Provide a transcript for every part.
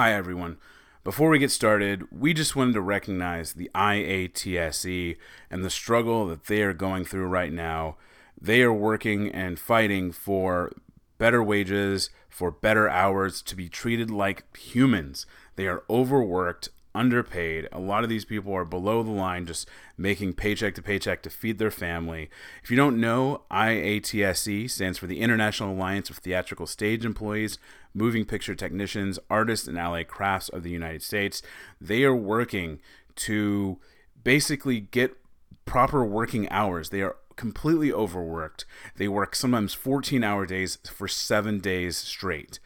Hi, everyone. Before we get started, we just wanted to recognize the IATSE and the struggle that they are going through right now. They are working and fighting for better wages, for better hours, to be treated like humans. They are overworked, underpaid. A lot of these people are below the line, just making paycheck to paycheck to feed their family. If you don't know, IATSE stands for the International Alliance of Theatrical Stage Employees, Moving Picture Technicians, Artists, and Allied Crafts of the United States. They are working to basically get proper working hours. They are completely overworked. They work sometimes 14 hour days for seven days straight.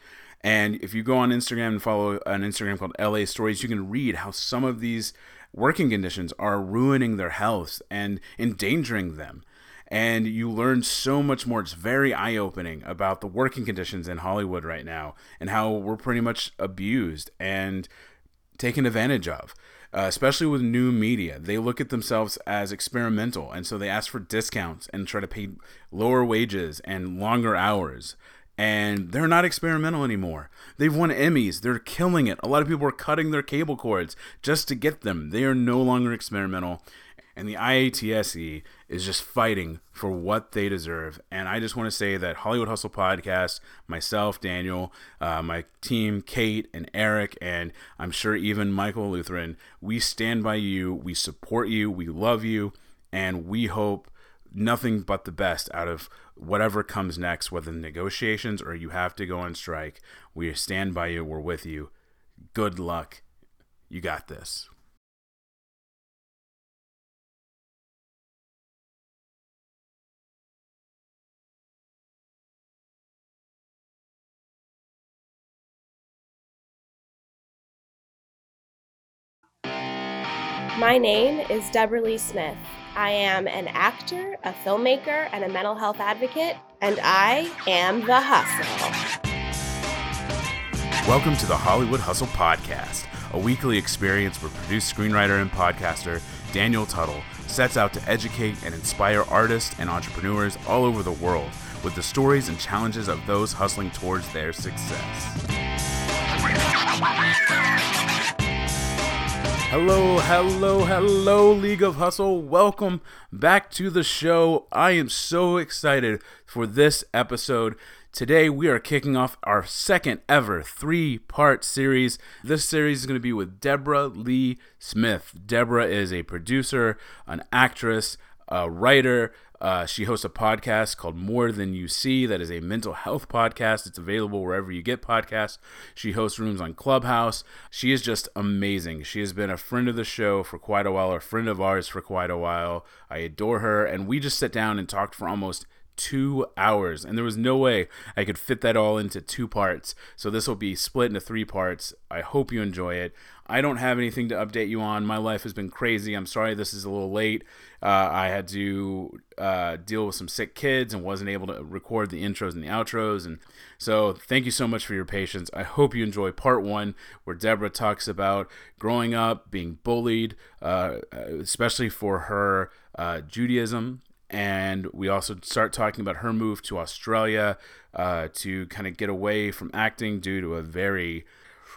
And if you go on Instagram and follow an Instagram called LA Stories, you can read how some of these working conditions are ruining their health and endangering them. And you learn so much more. It's very eye opening about the working conditions in Hollywood right now and how we're pretty much abused and taken advantage of. Uh, especially with new media, they look at themselves as experimental, and so they ask for discounts and try to pay lower wages and longer hours and they're not experimental anymore. They've won Emmys. They're killing it. A lot of people are cutting their cable cords just to get them. They are no longer experimental. And the IATSE is just fighting for what they deserve. And I just want to say that Hollywood Hustle Podcast, myself, Daniel, uh, my team, Kate and Eric, and I'm sure even Michael Lutheran, we stand by you. We support you. We love you. And we hope nothing but the best out of whatever comes next, whether negotiations or you have to go on strike. We stand by you. We're with you. Good luck. You got this. My name is Deborah Lee Smith. I am an actor, a filmmaker, and a mental health advocate, and I am the hustle. Welcome to the Hollywood Hustle Podcast, a weekly experience where produced screenwriter and podcaster Daniel Tuttle sets out to educate and inspire artists and entrepreneurs all over the world with the stories and challenges of those hustling towards their success. Hello, hello, hello, League of Hustle. Welcome back to the show. I am so excited for this episode. Today, we are kicking off our second ever three part series. This series is going to be with Deborah Lee Smith. Deborah is a producer, an actress, a writer, uh, she hosts a podcast called More Than You See, that is a mental health podcast. It's available wherever you get podcasts. She hosts rooms on Clubhouse. She is just amazing. She has been a friend of the show for quite a while, a friend of ours for quite a while. I adore her. And we just sat down and talked for almost two hours, and there was no way I could fit that all into two parts. So this will be split into three parts. I hope you enjoy it. I don't have anything to update you on. My life has been crazy. I'm sorry this is a little late. Uh, I had to uh, deal with some sick kids and wasn't able to record the intros and the outros. And so, thank you so much for your patience. I hope you enjoy part one, where Deborah talks about growing up, being bullied, uh, especially for her uh, Judaism. And we also start talking about her move to Australia uh, to kind of get away from acting due to a very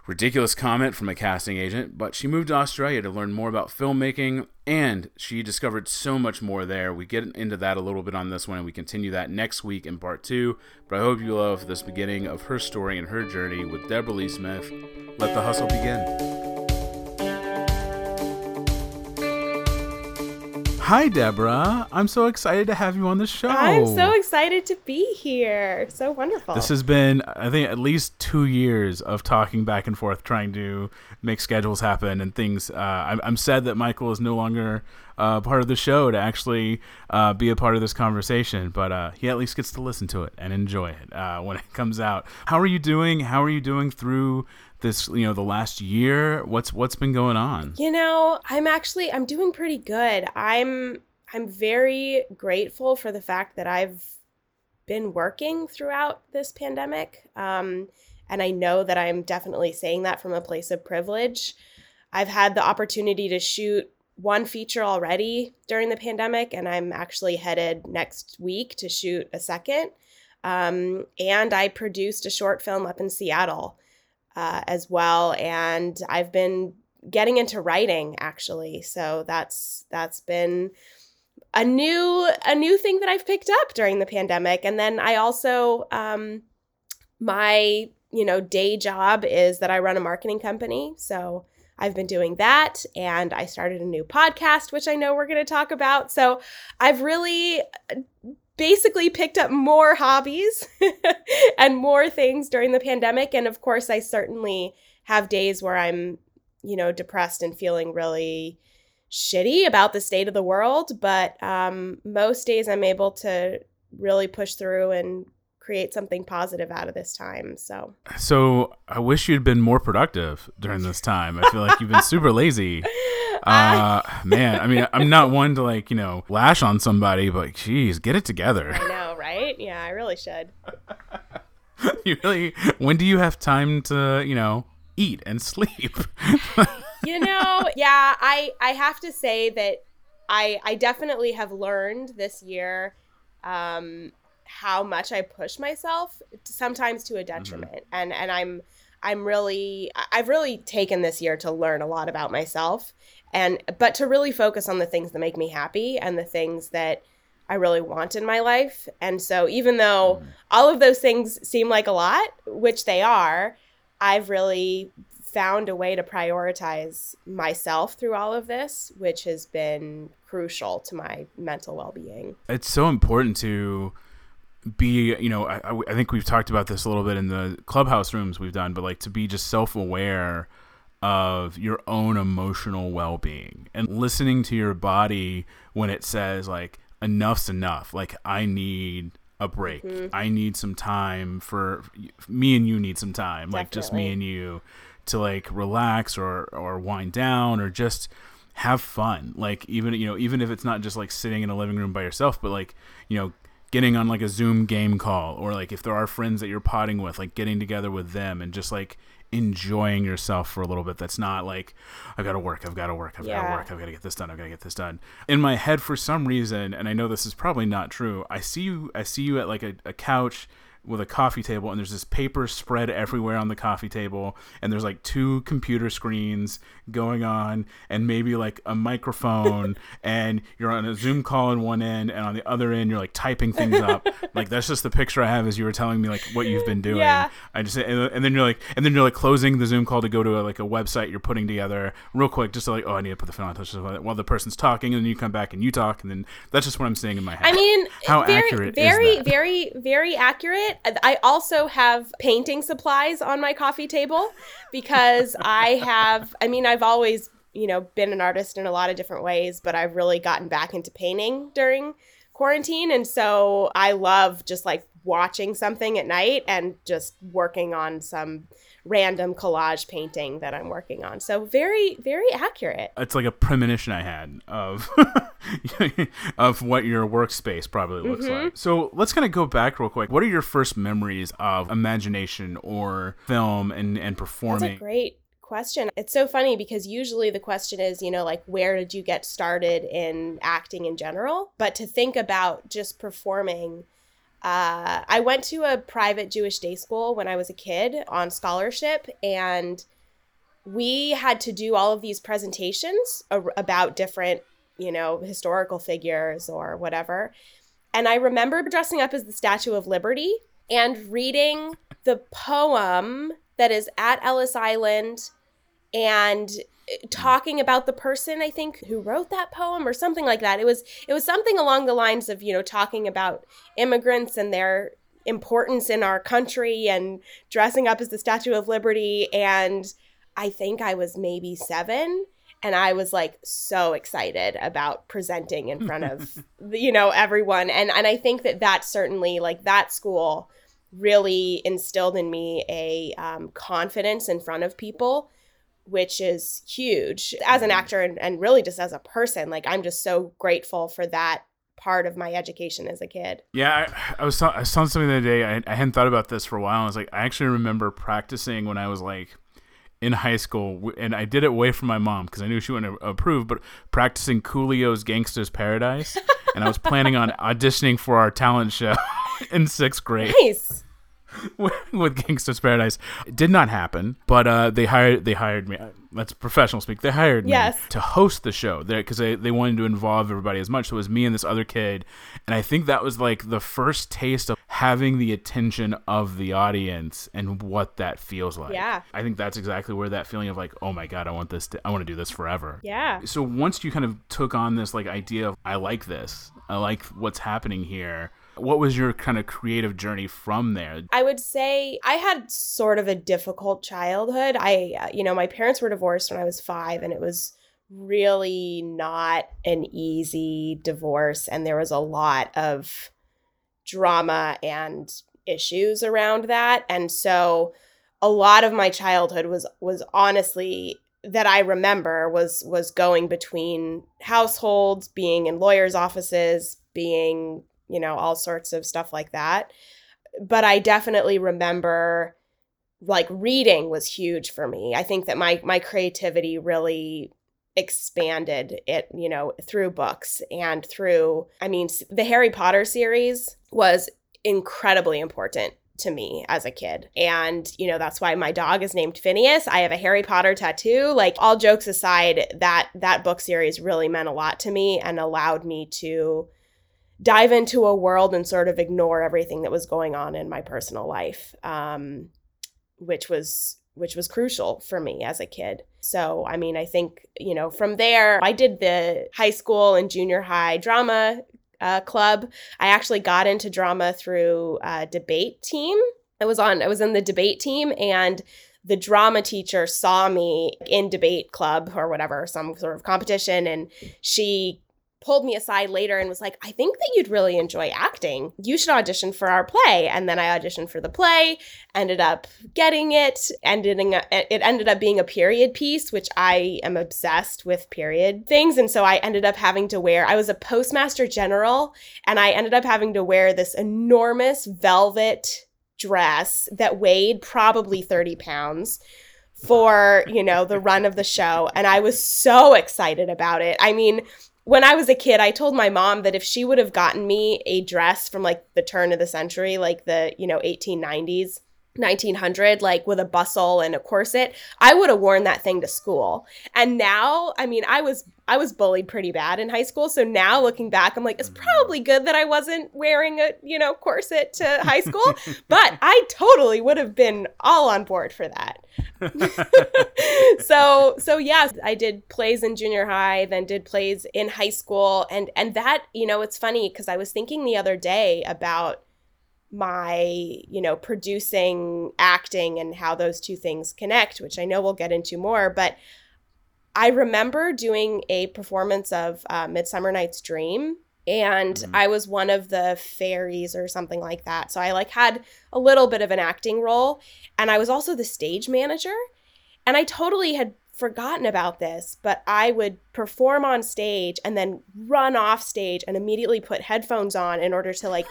ridiculous comment from a casting agent, but she moved to Australia to learn more about filmmaking and she discovered so much more there. We get into that a little bit on this one and we continue that next week in part two. But I hope you love this beginning of her story and her journey with Deborah Lee Smith. Let the hustle begin. Hi, Deborah. I'm so excited to have you on the show. I'm so excited to be here. So wonderful. This has been, I think, at least two years of talking back and forth, trying to make schedules happen and things. Uh, I'm, I'm, sad that Michael is no longer uh, part of the show to actually uh, be a part of this conversation, but uh, he at least gets to listen to it and enjoy it uh, when it comes out. How are you doing? How are you doing through this you know the last year? What's what's been going on? You know i'm actually i'm doing pretty good. I'm i'm very grateful for the fact that i've been working throughout this pandemic um, and i know that i'm definitely saying that from a place of privilege. I've had the opportunity to shoot one feature already during the pandemic and i'm actually headed next week to shoot a second. Um, and i produced a short film up in seattle uh, as well. And I've been getting into writing actually. So that's that's been a new a new thing that I've picked up during the pandemic. And then I also um, my you know day job is that I run a marketing company. So I've been doing that and I started a new podcast, which I know we're going to talk about. So I've really basically picked up more hobbies and more things during the pandemic. And of course, I certainly have days where I'm, you know, depressed and feeling really shitty about the state of the world. But um, most days I'm able to really push through and create something positive out of this time. So, so I wish you'd been more productive during this time. I feel like you've been super lazy. Uh, man, I mean, I'm not one to like, you know, lash on somebody, but geez, get it together. I know, right? Yeah, I really should. you really, when do you have time to, you know, eat and sleep? you know, yeah, I, I have to say that I, I definitely have learned this year, um, how much I push myself sometimes to a mm-hmm. detriment. Mm-hmm. And, and I'm, I'm really, I've really taken this year to learn a lot about myself and but to really focus on the things that make me happy and the things that I really want in my life. And so even though mm. all of those things seem like a lot, which they are, I've really found a way to prioritize myself through all of this, which has been crucial to my mental well-being. It's so important to be you know I, I think we've talked about this a little bit in the clubhouse rooms we've done but like to be just self-aware of your own emotional well-being and listening to your body when it says like enough's enough like i need a break mm-hmm. i need some time for me and you need some time Definitely. like just me and you to like relax or or wind down or just have fun like even you know even if it's not just like sitting in a living room by yourself but like you know getting on like a zoom game call or like if there are friends that you're potting with like getting together with them and just like enjoying yourself for a little bit that's not like i've got to work i've got to work i've yeah. got to work i've got to get this done i've got to get this done in my head for some reason and i know this is probably not true i see you i see you at like a, a couch with a coffee table and there's this paper spread everywhere on the coffee table and there's like two computer screens going on and maybe like a microphone and you're on a zoom call on one end and on the other end you're like typing things up. Like that's just the picture i have as you were telling me like what you've been doing. Yeah. i just and, then you're like and then you're like closing the zoom call to go to a, like a website you're putting together real quick just to like oh i need to put the phone on touch while the person's talking and then you come back and you talk and then that's just what i'm seeing in my head. I mean how very, accurate very very very accurate I also have painting supplies on my coffee table because I have, I mean, I've always, you know, been an artist in a lot of different ways, but I've really gotten back into painting during quarantine. And so I love just like watching something at night and just working on some random collage painting that I'm working on. So very, very accurate. It's like a premonition I had of of what your workspace probably looks mm-hmm. like. So let's kind of go back real quick. What are your first memories of imagination or film and and performing? That's a great question. It's so funny because usually the question is, you know, like where did you get started in acting in general? But to think about just performing uh, I went to a private Jewish day school when I was a kid on scholarship, and we had to do all of these presentations about different, you know, historical figures or whatever. And I remember dressing up as the Statue of Liberty and reading the poem that is at Ellis Island and talking about the person I think who wrote that poem or something like that. It was it was something along the lines of, you know, talking about immigrants and their importance in our country and dressing up as the Statue of Liberty. And I think I was maybe 7 and I was like so excited about presenting in front of you know everyone. And and I think that that certainly like that school really instilled in me a um, confidence in front of people which is huge as an mm-hmm. actor and, and really just as a person. Like, I'm just so grateful for that part of my education as a kid. Yeah, I, I was I saw something the other day. I, I hadn't thought about this for a while. I was like, I actually remember practicing when I was like in high school, and I did it away from my mom because I knew she wouldn't approve. But practicing Coolio's "Gangsta's Paradise," and I was planning on auditioning for our talent show in sixth grade. Nice. with Gangsta's Paradise. It did not happen, but uh, they hired they hired me. That's professional speak. They hired me to host the show there because they, they wanted to involve everybody as much. So it was me and this other kid, and I think that was like the first taste of having the attention of the audience and what that feels like. Yeah. I think that's exactly where that feeling of like, oh my god, I want this. To, I want to do this forever. Yeah. So once you kind of took on this like idea of I like this, I like what's happening here. What was your kind of creative journey from there? I would say I had sort of a difficult childhood. I, uh, you know, my parents were divorced when I was five, and it was really not an easy divorce. And there was a lot of drama and issues around that. And so a lot of my childhood was was honestly that I remember was was going between households, being in lawyers' offices, being, you know, all sorts of stuff like that. But I definitely remember like reading was huge for me. I think that my my creativity really expanded it, you know, through books and through I mean, the Harry Potter series was incredibly important to me as a kid. And, you know, that's why my dog is named Phineas. I have a Harry Potter tattoo. Like all jokes aside, that that book series really meant a lot to me and allowed me to dive into a world and sort of ignore everything that was going on in my personal life. Um which was which was crucial for me as a kid. So, I mean, I think, you know, from there, I did the high school and junior high drama uh, club. I actually got into drama through a debate team. I was on, I was in the debate team and the drama teacher saw me in debate club or whatever, some sort of competition. And she pulled me aside later and was like, I think that you'd really enjoy acting. You should audition for our play. And then I auditioned for the play, ended up getting it, ending it ended up being a period piece, which I am obsessed with period things. And so I ended up having to wear, I was a postmaster general, and I ended up having to wear this enormous velvet dress that weighed probably 30 pounds for, you know, the run of the show. And I was so excited about it. I mean, when I was a kid, I told my mom that if she would have gotten me a dress from like the turn of the century, like the, you know, 1890s, 1900 like with a bustle and a corset i would have worn that thing to school. And now i mean i was i was bullied pretty bad in high school. So now looking back i'm like it's mm. probably good that i wasn't wearing a you know corset to high school but i totally would have been all on board for that. So so yeah i did plays in junior high then did plays in high school. And and that you know it's funny because i was thinking the other day about my you know producing acting and how those two things connect which i know we'll get into more but i remember doing a performance of uh, midsummer night's dream and Mhm. i was one of the fairies or something like that so i like had a little bit of an acting role and i was also the stage manager and i totally had forgotten about this but i would perform on stage and then run off stage and immediately put headphones on in order to like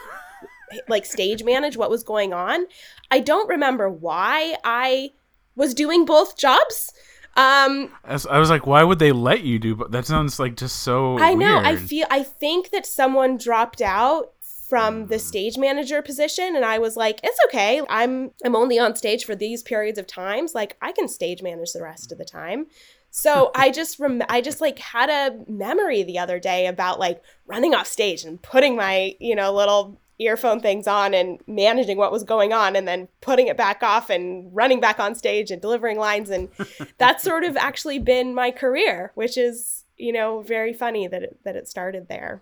like stage manage what was going on. I don't remember why I was doing both jobs. Um I was, I was like, why would they let you do? But that sounds like just so. I know I feel I think that someone dropped out from the Mm. stage manager position and I was like, it's okay. I'm I'm only on stage for these periods of times. Like I can stage manage the rest of the time. So I just rem- I just like had a memory the other day about like running off stage and putting my, you know, little earphone things on and managing what was going on and then putting it back off and running back on stage and delivering lines and that's sort of actually been my career, which is, you know, very funny that it, that it started there.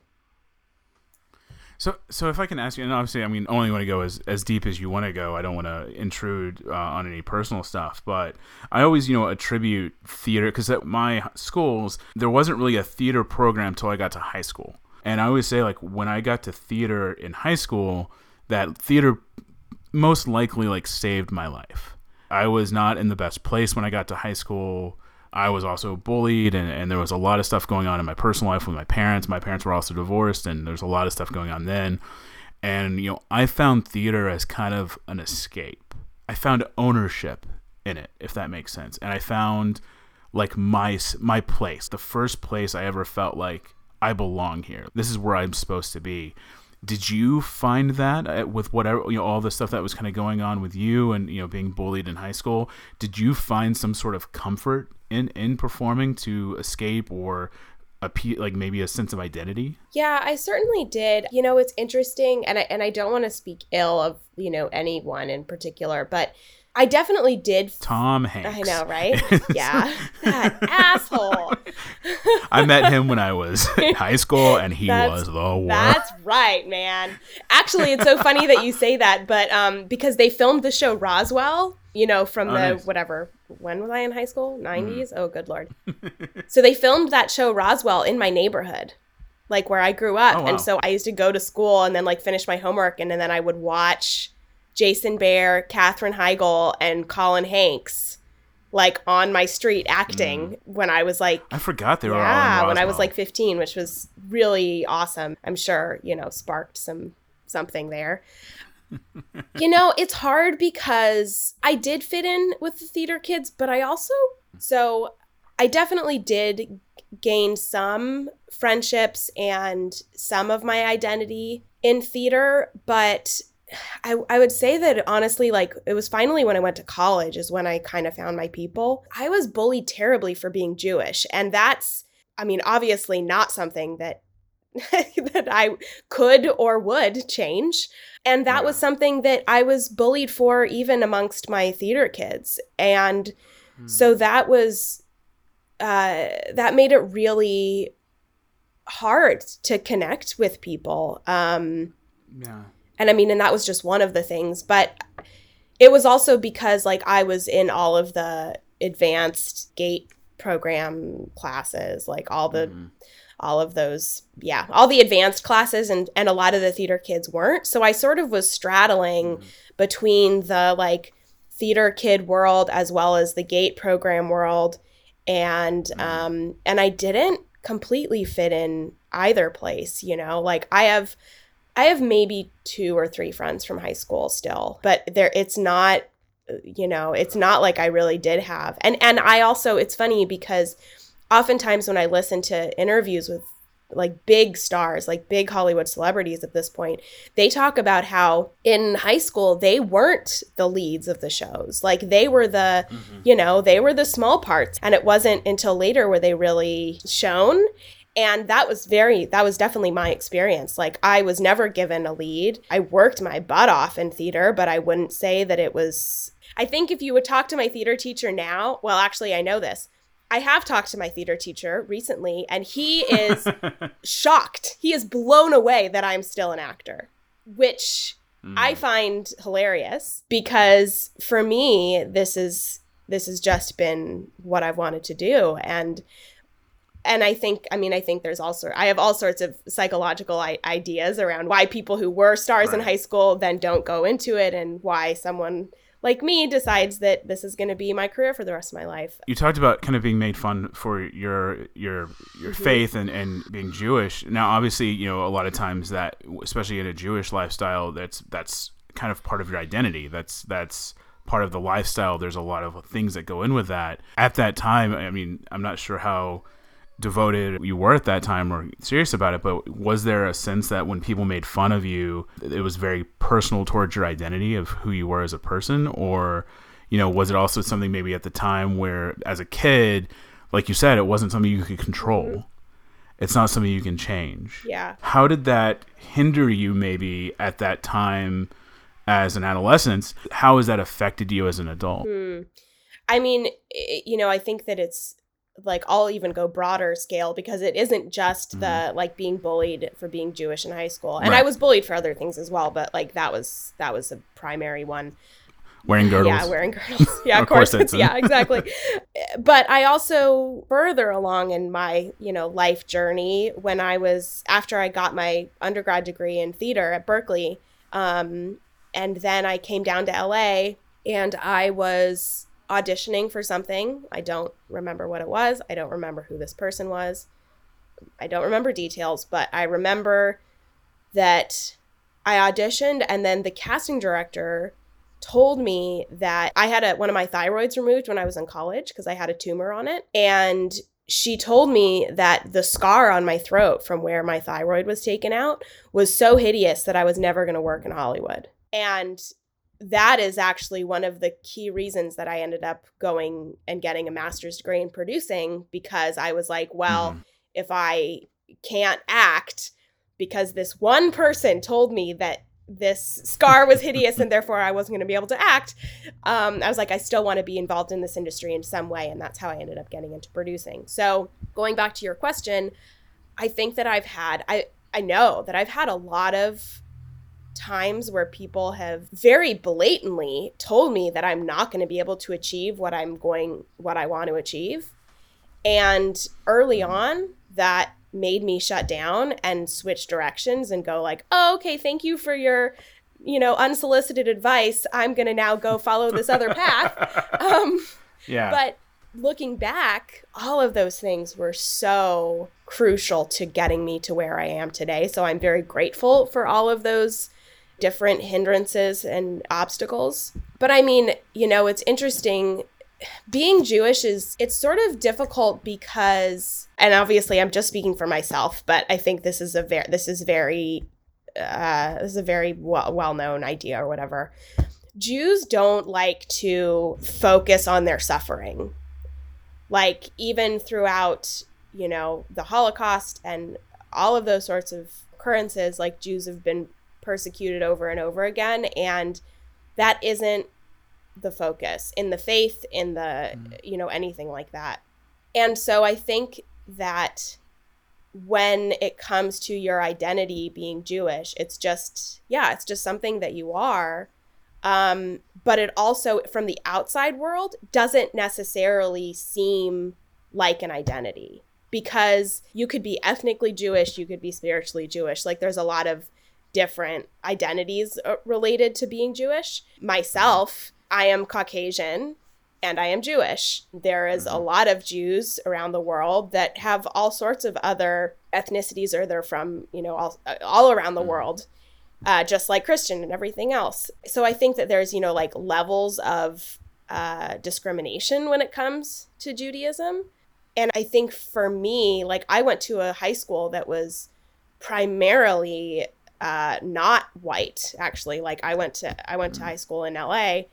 So, so if I can ask you, and obviously, I mean, only want to go as, as deep as you want to go. I don't want to intrude uh, on any personal stuff, but I always, you know, attribute theater because at my schools there wasn't really a theater program till I got to high school, and I always say like when I got to theater in high school, that theater most likely like saved my life. I was not in the best place when I got to high school. I was also bullied, and, and there was a lot of stuff going on in my personal life with my parents. My parents were also divorced, and there's a lot of stuff going on then. And, you know, I found theater as kind of an escape. I found ownership in it, if that makes sense. And I found like my my place, the first place I ever felt like I belong here. This is where I'm supposed to be. Did you find that uh, with whatever you know all the stuff that was kind of going on with you and you know being bullied in high school? Did you find some sort of comfort in in performing to escape or a like maybe a sense of identity? Yeah, I certainly did. You know, it's interesting and I and I don't want to speak ill of, you know, anyone in particular, but I definitely did. Tom Hanks. I know, right? yeah. that asshole. I met him when I was in high school and he that's, was the worst. That's right, man. Actually, it's so funny that you say that, but um, because they filmed the show Roswell, you know, from oh, the nice. whatever, when was I in high school? 90s? Mm. Oh, good lord. so they filmed that show Roswell in my neighborhood like where I grew up. Oh, wow. And so I used to go to school and then like finish my homework and, and then I would watch Jason Behr, Katherine Heigl, and Colin Hanks like on my street acting mm. when I was like I forgot they were yeah, when I was like 15, which was really awesome. I'm sure, you know, sparked some something there. you know, it's hard because I did fit in with the theater kids, but I also so I definitely did gain some friendships and some of my identity in theater, but I, I would say that honestly, like it was finally when I went to college is when I kind of found my people. I was bullied terribly for being Jewish. And that's, I mean, obviously not something that that I could or would change. And that yeah. was something that I was bullied for even amongst my theater kids. And hmm. so that was uh that made it really hard to connect with people. Um yeah and I mean, and that was just one of the things, but it was also because like I was in all of the advanced gate program classes, like all the mm-hmm. all of those, yeah, all the advanced classes and and a lot of the theater kids weren't. So I sort of was straddling mm-hmm. between the like theater kid world as well as the gate program world and mm-hmm. um and I didn't completely fit in either place, you know? Like I have I have maybe two or three friends from high school still, but there it's not you know, it's not like I really did have. And and I also it's funny because oftentimes when I listen to interviews with like big stars, like big Hollywood celebrities at this point, they talk about how in high school they weren't the leads of the shows. Like they were the, mm-hmm. you know, they were the small parts. And it wasn't until later where they really shone and that was very that was definitely my experience. Like i was never given a lead. I worked my butt off in theater but i wouldn't say that it was i think if you would talk to my theater teacher now well actually i know this. I have talked to my theater teacher recently and he is shocked. He is blown away that i'm still an actor which mm. i find hilarious because for me this is this has just been what i've wanted to do. And and I think, I mean, I think there's also, I have all sorts of psychological I- ideas around why people who were stars right. in high school then don't go into it and why someone like me decides that this is going to be my career for the rest of my life. You talked about kind of being made fun for your your your mm-hmm. faith and and being Jewish. Now, obviously, you know, a lot of times that, especially in a Jewish lifestyle, that's that's kind of part of your identity. That's that's part of the lifestyle. There's a lot of things that go in with that. At that time, I mean, I'm not sure how devoted you were at that time or serious about it, but was there a sense that when people made fun of you, it was very personal towards your identity of who you were as a person? Or, you know, was it also something maybe at the time where as a kid, like you said, it wasn't something you could control? It's not something you can change. Yeah. How did that hinder you maybe at that time as an adolescent? How has that affected you as an adult? Hmm. I mean, you know, I think that it's like I'll even go broader scale because it isn't just mm-hmm. the like being bullied for being Jewish in high school. And right. I was bullied for other things as well, but like that was that was the primary one. Wearing girdles. Yeah, wearing girdles. Yeah, of course. yeah, exactly. but I also further along in my, you know, life journey when I was after I got my undergrad degree in theater at Berkeley, um, and then I came down to LA and I was auditioning for something. I don't remember what it was. I don't remember who this person was. I don't remember details, but I remember that I auditioned and then the casting director told me that I had a, one of my thyroids removed when I was in college because I had a tumor on it. And she told me that the scar on my throat from where my thyroid was taken out was so hideous that I was never going to work in Hollywood. And that is actually one of the key reasons that I ended up going and getting a master's degree in producing because I was like, well, mm-hmm. if I can't act because this one person told me that this scar was hideous and therefore I wasn't going to be able to act. Um, I was like, I still want to be involved in this industry in some way. And that's how I ended up getting into producing. So going back to your question, I think that I've had, I, I know that I've had a lot of times where people have very blatantly told me that I'm not going to be able to achieve what I'm going, what I want to achieve. And early on, that made me shut down and switch directions and go like, "Oh, okay, thank you for your, you know, unsolicited advice. I'm going to now go follow this other path." Um, yeah. But looking back, all of those things were so crucial to getting me to where I am today. So I'm very grateful for all of those different hindrances and obstacles. But I mean, you know, it's interesting being Jewish is it's sort of difficult because and obviously I'm just speaking for myself, but I think this is a very this is very uh this is a very well well-known idea or whatever. Jews don't like to focus on their suffering. Like even throughout, you know, the Holocaust and all of those sorts of occurrences, like Jews have been persecuted over and over again and that isn't the focus in the faith in the mm. you know anything like that. And so i think that when it comes to your identity being jewish it's just yeah it's just something that you are. Um, but it also from the outside world doesn't necessarily seem like an identity because you could be ethnically jewish you could be spiritually jewish. Like there's a lot of different identities uh, related to being jewish myself I am Caucasian and I am Jewish. There is a mm-hmm. lot of Jews around the world that have all sorts of other ethnicities or they're from, you know, all, all around the mm-hmm. world, uh, just like Christian and everything else. So I think that there's, you know, like levels of uh, discrimination when it comes to Judaism. And I think for me, like I went to a high school that was primarily uh, not white, actually. Like I went to I went to mm-hmm. high school in LA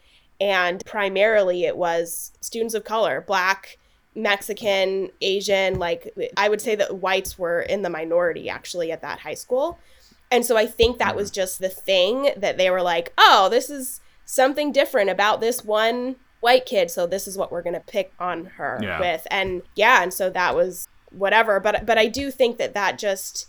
and primarily it was students of color, black, Mexican, Asian, like I would say that whites were in the minority actually at that high school. And so I think that was just the thing that they were like, "Oh, this is something different about this one white kid, so this is what we're going to pick on her yeah. with." And yeah, and so that was whatever, but but I do think that that just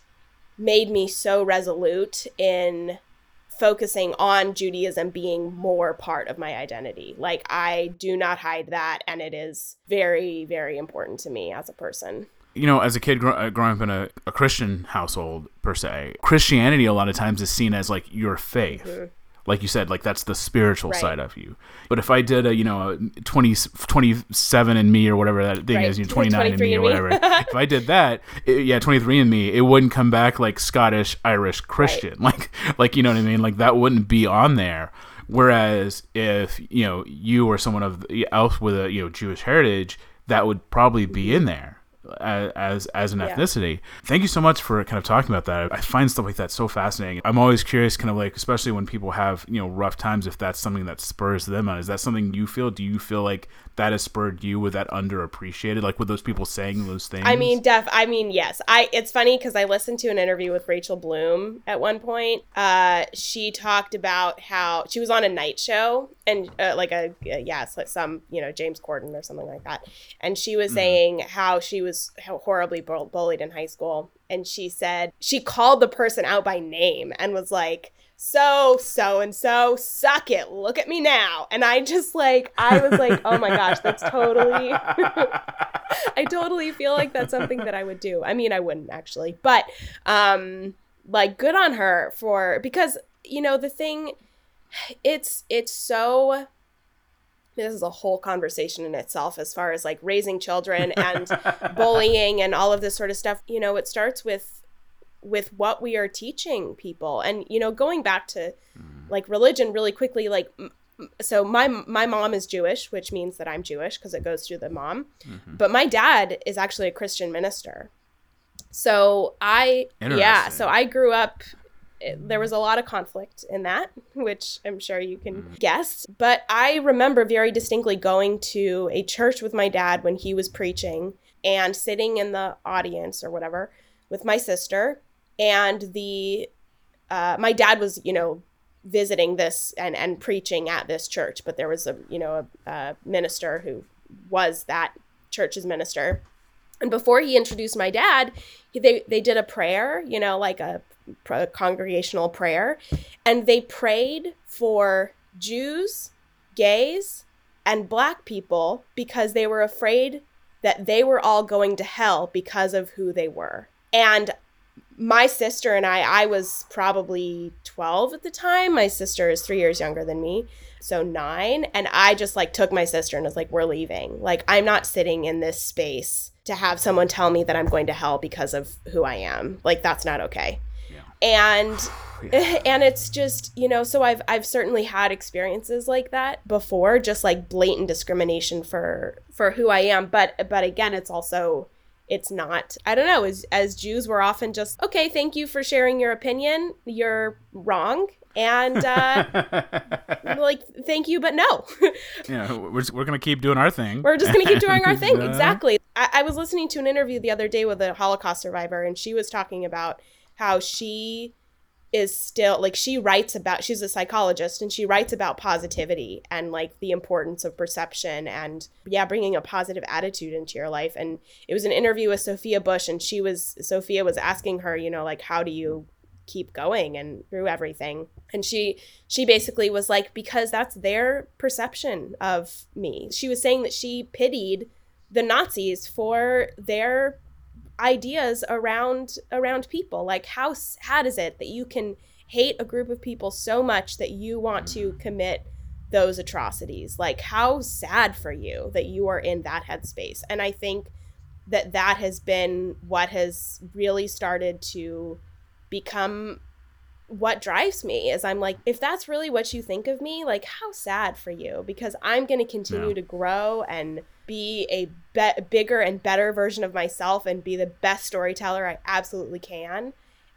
made me so resolute in focusing on Judaism being more part of my identity. Like I do not hide that and it is very very important to me as a person. You know, as a kid gr- uh, growing up in a, a, Christian household per se, Christianity a lot of times is seen as like your faith. Mm-hmm like you said like that's the spiritual right. side of you. But if i did a you know a 20 27 and me or whatever that thing right. is you know 29 and me or whatever. If i did that it, yeah 23 and me it wouldn't come back like scottish irish christian. Right. like like you know what i mean? Like that wouldn't be on there. Whereas if you know you or someone of else with a you know jewish heritage that would probably be in there as as an yeah. ethnicity. Thank you so much for kind of talking about that. I find stuff like that so fascinating. I'm always curious, kind of like, especially when people have you know rough times, if that's something that spurs them on. Is that something you feel? Do you feel like that has spurred you with that underappreciated, like with those people saying those things? I mean, def. I mean, yes. I. It's funny because I listened to an interview with Rachel Bloom at one point. Uh, she talked about how she was on a night show and uh, like a uh, yeah, like some you know James Corden or something like that, and she was mm. saying how she was horribly bullied in high school, and she said she called the person out by name and was like so so and so suck it. Look at me now. And i just like i was like oh my gosh that's totally i totally feel like that's something that i would do. I mean i wouldn't actually. But um like good on her for because you know the thing it's it's so this is a whole conversation in itself as far as like raising children and bullying and all of this sort of stuff you know it starts with with what we are teaching people and you know going back to mm. like religion really quickly like so my my mom is Jewish, which means that I'm Jewish because it goes through the mom. Mm-hmm. But my dad is actually a Christian minister. So I yeah, so I grew up there was a lot of conflict in that, which I'm sure you can mm. guess. But I remember very distinctly going to a church with my dad when he was preaching and sitting in the audience or whatever with my sister. And the uh, my dad was, you know, visiting this and and preaching at this church, but there was a you know a, a minister who was that church's minister. And before he introduced my dad, he, they they did a prayer, you know, like a congregational prayer, and they prayed for Jews, gays, and black people because they were afraid that they were all going to hell because of who they were. And my sister and I, I was probably 12 at the time. My sister is three years younger than me, so nine. And I just like took my sister and was like, we're leaving. Like, I'm not sitting in this space to have someone tell me that I'm going to hell because of who I am. Like, that's not okay. And yeah. and it's just you know so i've i've certainly had experiences like that before just like blatant discrimination for for who i am. But but again it's also it's not i don't know as as jews we're often just okay thank you for sharing your opinion. You're wrong. And uh like thank you but no. Yeah we're, just, we're gonna keep doing our thing. We're just gonna keep doing our thing exactly. I, I was listening to an interview the other day with a holocaust survivor and she was talking about how she is still like she writes about she's a psychologist and she writes about positivity and like the importance of perception and yeah bringing a positive attitude into your life. And it was an interview with Sophia Bush and she was Sophia was asking her you know like how do you keep going and through everything? And she she basically was like because that's their perception of me. She was saying that she pitied the Nazis for their ideas around around people. Like how sad is it that you can hate a group of people so much that you want to mm. commit those atrocities? Like how sad for you that you are in that headspace? And i think that that has been what has really started to become what drives me is I'm like, if that's really what you think of me, like, how sad for you because I'm going to continue yeah. to grow and be a be- bigger and better version of myself and be the best storyteller I absolutely can.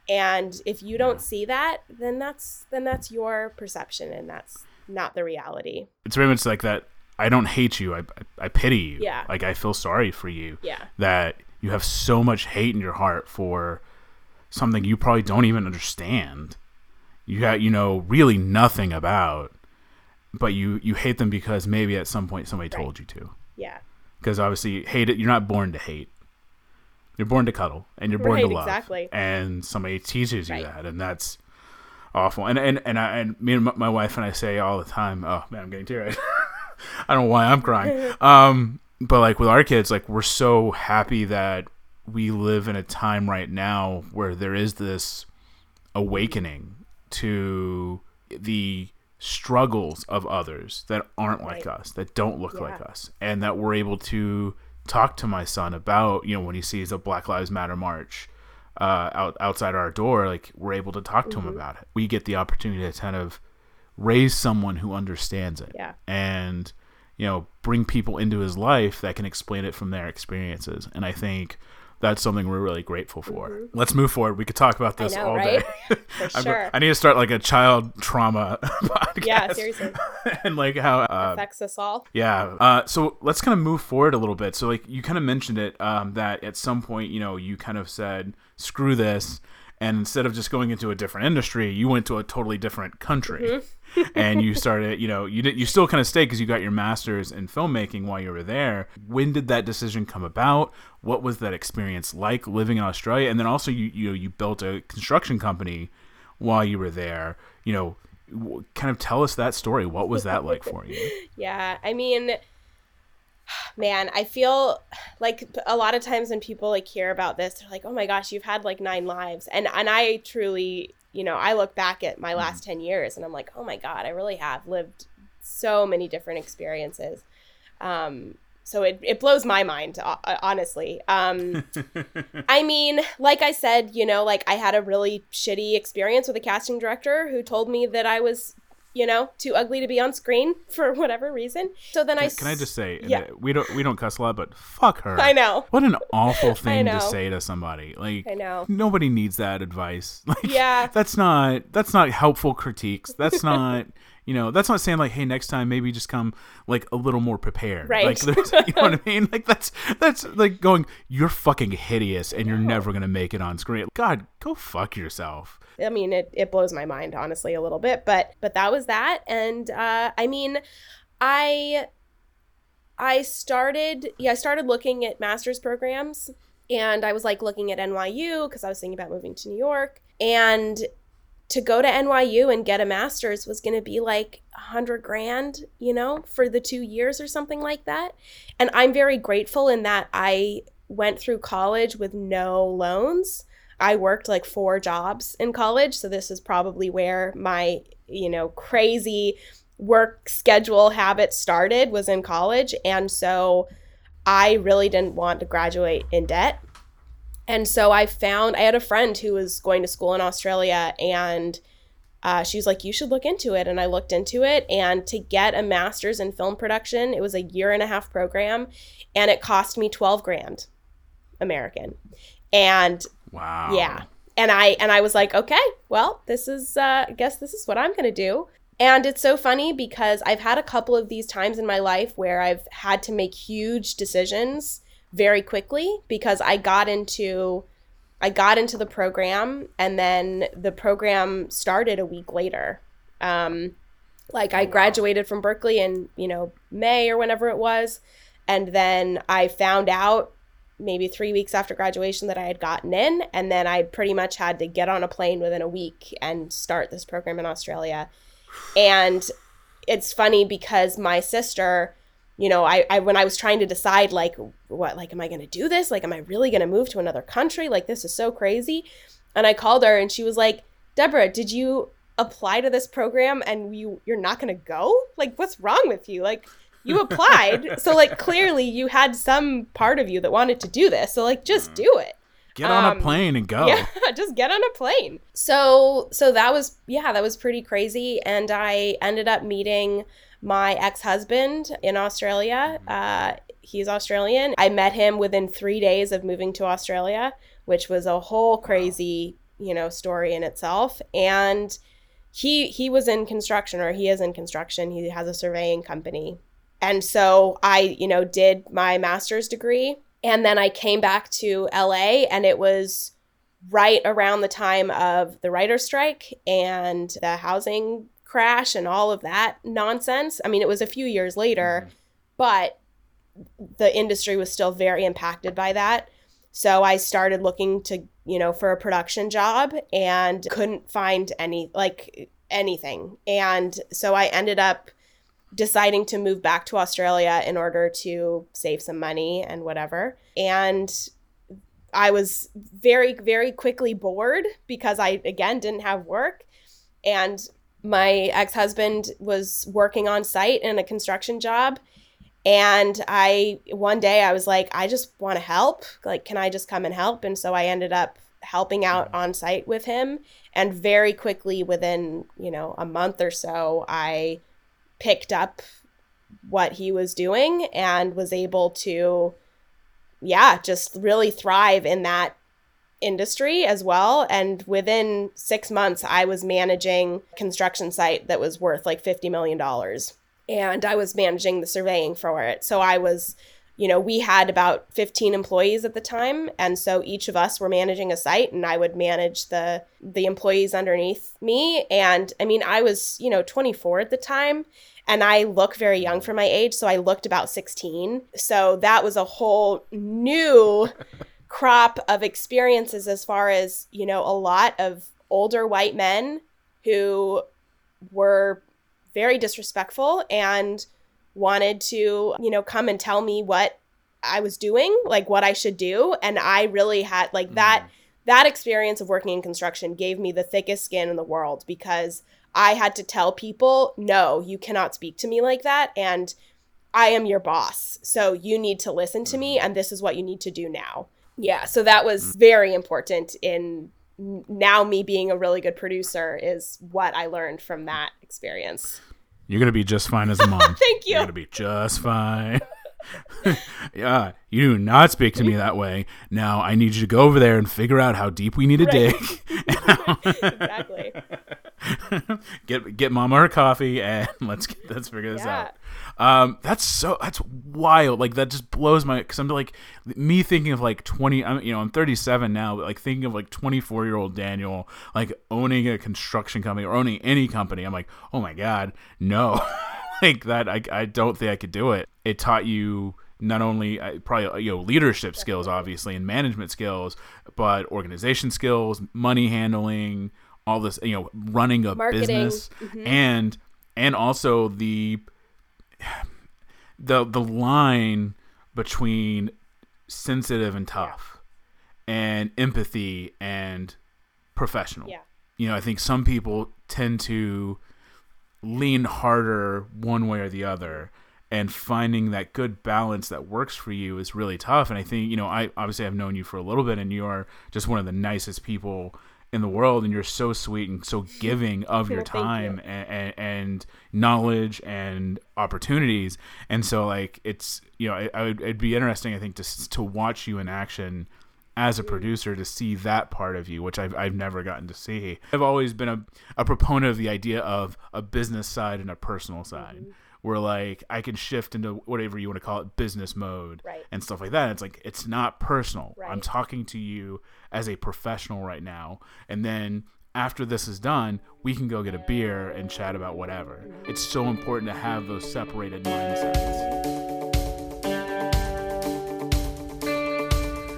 And if you don't yeah. see that, then that's then that's your perception and that's not the reality. It's very much like that. I don't hate you. I, I, pity you. Yeah. Like I feel sorry for you. Yeah. That you have so much hate in your heart for something you probably don't even understand. You got you know really nothing about, but you you hate them because maybe at some point somebody right. told you to. Yeah. Because obviously, hate it. You're not born to hate. You're born to cuddle, and you're born right, to love. Exactly. And somebody teaches you right. that, and that's awful. And and and I and me and my wife and I say all the time. Oh man, I'm getting teary. I don't know why I'm crying. Um, but like with our kids, like we're so happy that we live in a time right now where there is this awakening to the struggles of others that aren't right. like us, that don't look yeah. like us, and that we're able to talk to my son about, you know, when he sees a Black Lives Matter march uh, out outside our door, like we're able to talk to mm-hmm. him about it. We get the opportunity to kind of raise someone who understands it, yeah. and you know, bring people into his life that can explain it from their experiences. And I think that's something we're really grateful for. Mm-hmm. Let's move forward. We could talk about this know, all right? day. For sure. I need to start like a child trauma podcast. Yeah, seriously. and like how uh, affects us all. Yeah. Uh, so let's kind of move forward a little bit. So like you kind of mentioned it um, that at some point you know you kind of said screw this and instead of just going into a different industry you went to a totally different country. Mm-hmm. and you started you know you did you still kind of stayed because you got your master's in filmmaking while you were there. When did that decision come about? What was that experience like living in australia? And then also you you know you built a construction company while you were there. You know kind of tell us that story. What was that like for you? Yeah i mean man i feel like a lot of times when people like hear about this they're like oh my gosh you've had like nine lives. And and i truly you know i look back at my last mm-hmm. 10 years and i'm like oh my god i really have lived so many different experiences. Um so it, it blows my mind honestly. Um i mean like i said you know like i had a really shitty experience with a casting director who told me that i was you know, too ugly to be on screen for whatever reason. So then I can I just say yeah. Uh, we don't we don't cuss a lot, but fuck her. I know. What an awful thing to say to somebody. Like I know. nobody needs that advice. Like Yeah. that's not that's not helpful critiques. That's not you know, that's not saying like, hey, next time maybe just come like a little more prepared. Right. Like there's you know what I mean? Like that's that's like going, you're fucking hideous and you're never gonna make it on screen. God, go fuck yourself. I mean, it, it blows my mind honestly a little bit, but but that was that, and uh, I mean, I I started yeah I started looking at master's programs, and I was like looking at NYU because I was thinking about moving to New York, and to go to NYU and get a master's was going to be like a hundred grand, you know, for the two years or something like that, and I'm very grateful in that I went through college with no loans. I worked like four jobs in college, so this is probably where my, you know, crazy work schedule habit started was in college, and so I really didn't want to graduate in debt. And so I found I had a friend who was going to school in Australia and uh, she was like, You should look into it. And I looked into it. And to get a master's in film production, it was a year and a half program and it cost me 12 grand American. And Wow. yeah. And I and I was like, okay, well, this is uh I guess this is what I'm gonna do. And it's so funny because I've had a couple of these times in my life where I've had to make huge decisions very quickly because I got into I got into the program and then the program started a week later. Um like I graduated from Berkeley in, you know, May or whenever it was. And then I found out maybe three weeks after graduation that I had gotten in. And then I pretty much had to get on a plane within a week and start this program in Australia. And it's funny because my sister, you know, I, I when I was trying to decide like what like am I gonna do this? Like am I really gonna move to another country? Like this is so crazy. And I called her and she was like, Deborah, did you apply to this program and you you're not gonna go? Like what's wrong with you? Like you applied so like clearly you had some part of you that wanted to do this so like just do it Get on Um, a plane and go. yeah just get on a plane so so that was yeah that was pretty crazy and i ended up meeting my ex-husband in australia uh, he's australian. I met him within three days of moving to australia which was a whole crazy you know story in itself. And he he was in construction or he is in construction. He has a surveying company. And so I, you know, did my master's degree. And then I came back to LA, and it was right around the time of the writer's strike and the housing crash and all of that nonsense. I mean, it was a few years later, mm-hmm. but the industry was still very impacted by that. So I started looking to, you know, for a production job and couldn't find any, like anything. And so I ended up deciding to move back to Australia in order to save some money and whatever. And I was very, very quickly bored because I, again, didn't have work. And my ex husband was working on site in a construction job. And I, one day, I was like, I just want to help. Like, can I just come and help? And so I ended up helping out mm-hmm. on site with him. And very quickly, within, you know, a month or so, I picked up what he was doing and was able to yeah just really thrive in that industry as well. And within 6 months I was managing construction site that was worth like 50 million dollars. And I was managing the surveying for it. So I was you know we had about 15 employees at the time. And so each of us were managing a site and I would manage the the employees underneath me. And I mean I was you know 24 at the time and I look very young for my age. So I looked about 16 so that was a whole new crop of experiences as far as you know a lot of older white men who were very disrespectful and wanted to, you know, come and tell me what I was doing, like what I should do. And I really had like mm-hmm. that that experience of working in construction gave me the thickest skin in the world because I had to tell people, no, you cannot speak to me like that. And I am your boss. So you need to listen to me. Mm-hmm. And this is what you need to do now. Yeah. So that was mm. very important in now me being a really good producer is what I learned from that experience. You're gonna be just fine as a mom. Thank you. You're gonna be just fine. yeah, you do not speak to me that way. Now I need you to go over there and figure out how deep we need to right. dig. exactly. get get mama her coffee and let's get, let's figure this yeah. out. Um, that's so that's wild. Like that just blows my because I'm like me thinking of like 20. I'm you know I'm 37 now, but like thinking of like 24 year old Daniel like owning a construction company or owning any company. I'm like, oh my god, no. like that I, I don't think I could do it. It taught you not only uh, probably you know leadership skills obviously and management skills, but organization skills, money handling, all this you know running a Marketing. business mm-hmm. and and also the the the line between sensitive and tough yeah. and empathy and professional. Yeah. You know, I think some people tend to lean harder one way or the other and finding that good balance that works for you is really tough and i think you know i obviously i've known you for a little bit and you are just one of the nicest people in the world and you're so sweet and so giving of your time you. and, and, knowledge and opportunities and so like it's you know it, would, it'd be interesting i think to, to watch you in action as a mm-hmm. producer to see that part of you which I've, I've never gotten to see i've always been a, a proponent of the idea of a business side and a personal side mm-hmm where like I can shift into whatever you want to call it business mode right. and stuff like that. It's like it's not personal. Right. I'm talking to you as a professional right now, and then after this is done, we can go get a beer and chat about whatever. It's so important to have those separated mindsets.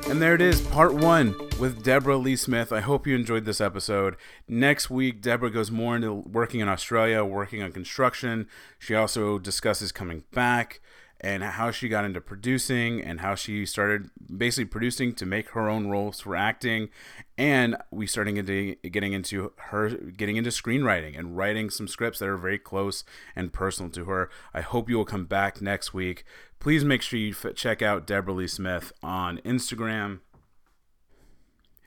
And there it is, part one with Deborah Lee Smith. I hope you enjoyed this episode. Next week, Deborah goes more into working in Australia, working on construction. She also discusses coming back and how she got into producing and how she started basically producing to make her own roles for acting and we starting into getting into her getting into screenwriting and writing some scripts that are very close and personal to her i hope you will come back next week please make sure you f- check out deborah lee smith on instagram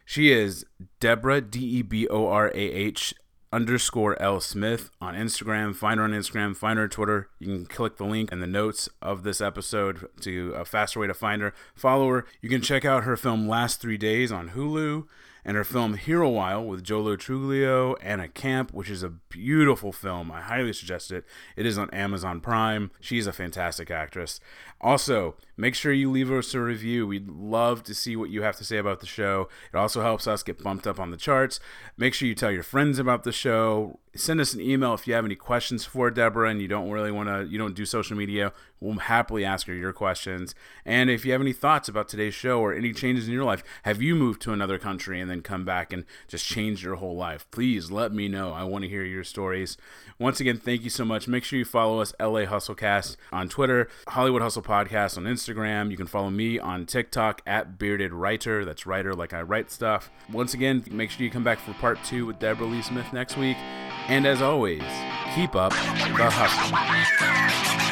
she is deborah d-e-b-o-r-a-h underscore L Smith on Instagram. Find her on Instagram. Find her on Twitter. You can click the link in the notes of this episode to a faster way to find her. Follow her. You can check out her film Last Three Days on Hulu and her film Hero While with Joe Lo Truglio and a Camp, which is a beautiful film. I highly suggest it. It is on Amazon Prime. She's a fantastic actress. Also, make sure you leave us a review. We'd love to see what you have to say about the show. It also helps us get bumped up on the charts. Make sure you tell your friends about the show. Send us an email if you have any questions for Deborah and you don't really want to, you don't do social media. We'll happily ask her your questions. And if you have any thoughts about today's show or any changes in your life, have you moved to another country and then come back and just changed your whole life? Please let me know. I want to hear your stories. Once again, thank you so much. Make sure you follow us, LA Hustlecast, on Twitter, Hollywood Hustle Podcast on Instagram. You can follow me on TikTok at Bearded Writer. That's writer like I write stuff. Once again, make sure you come back for part two with Deborah Lee Smith next week. And as always, keep up the hustle.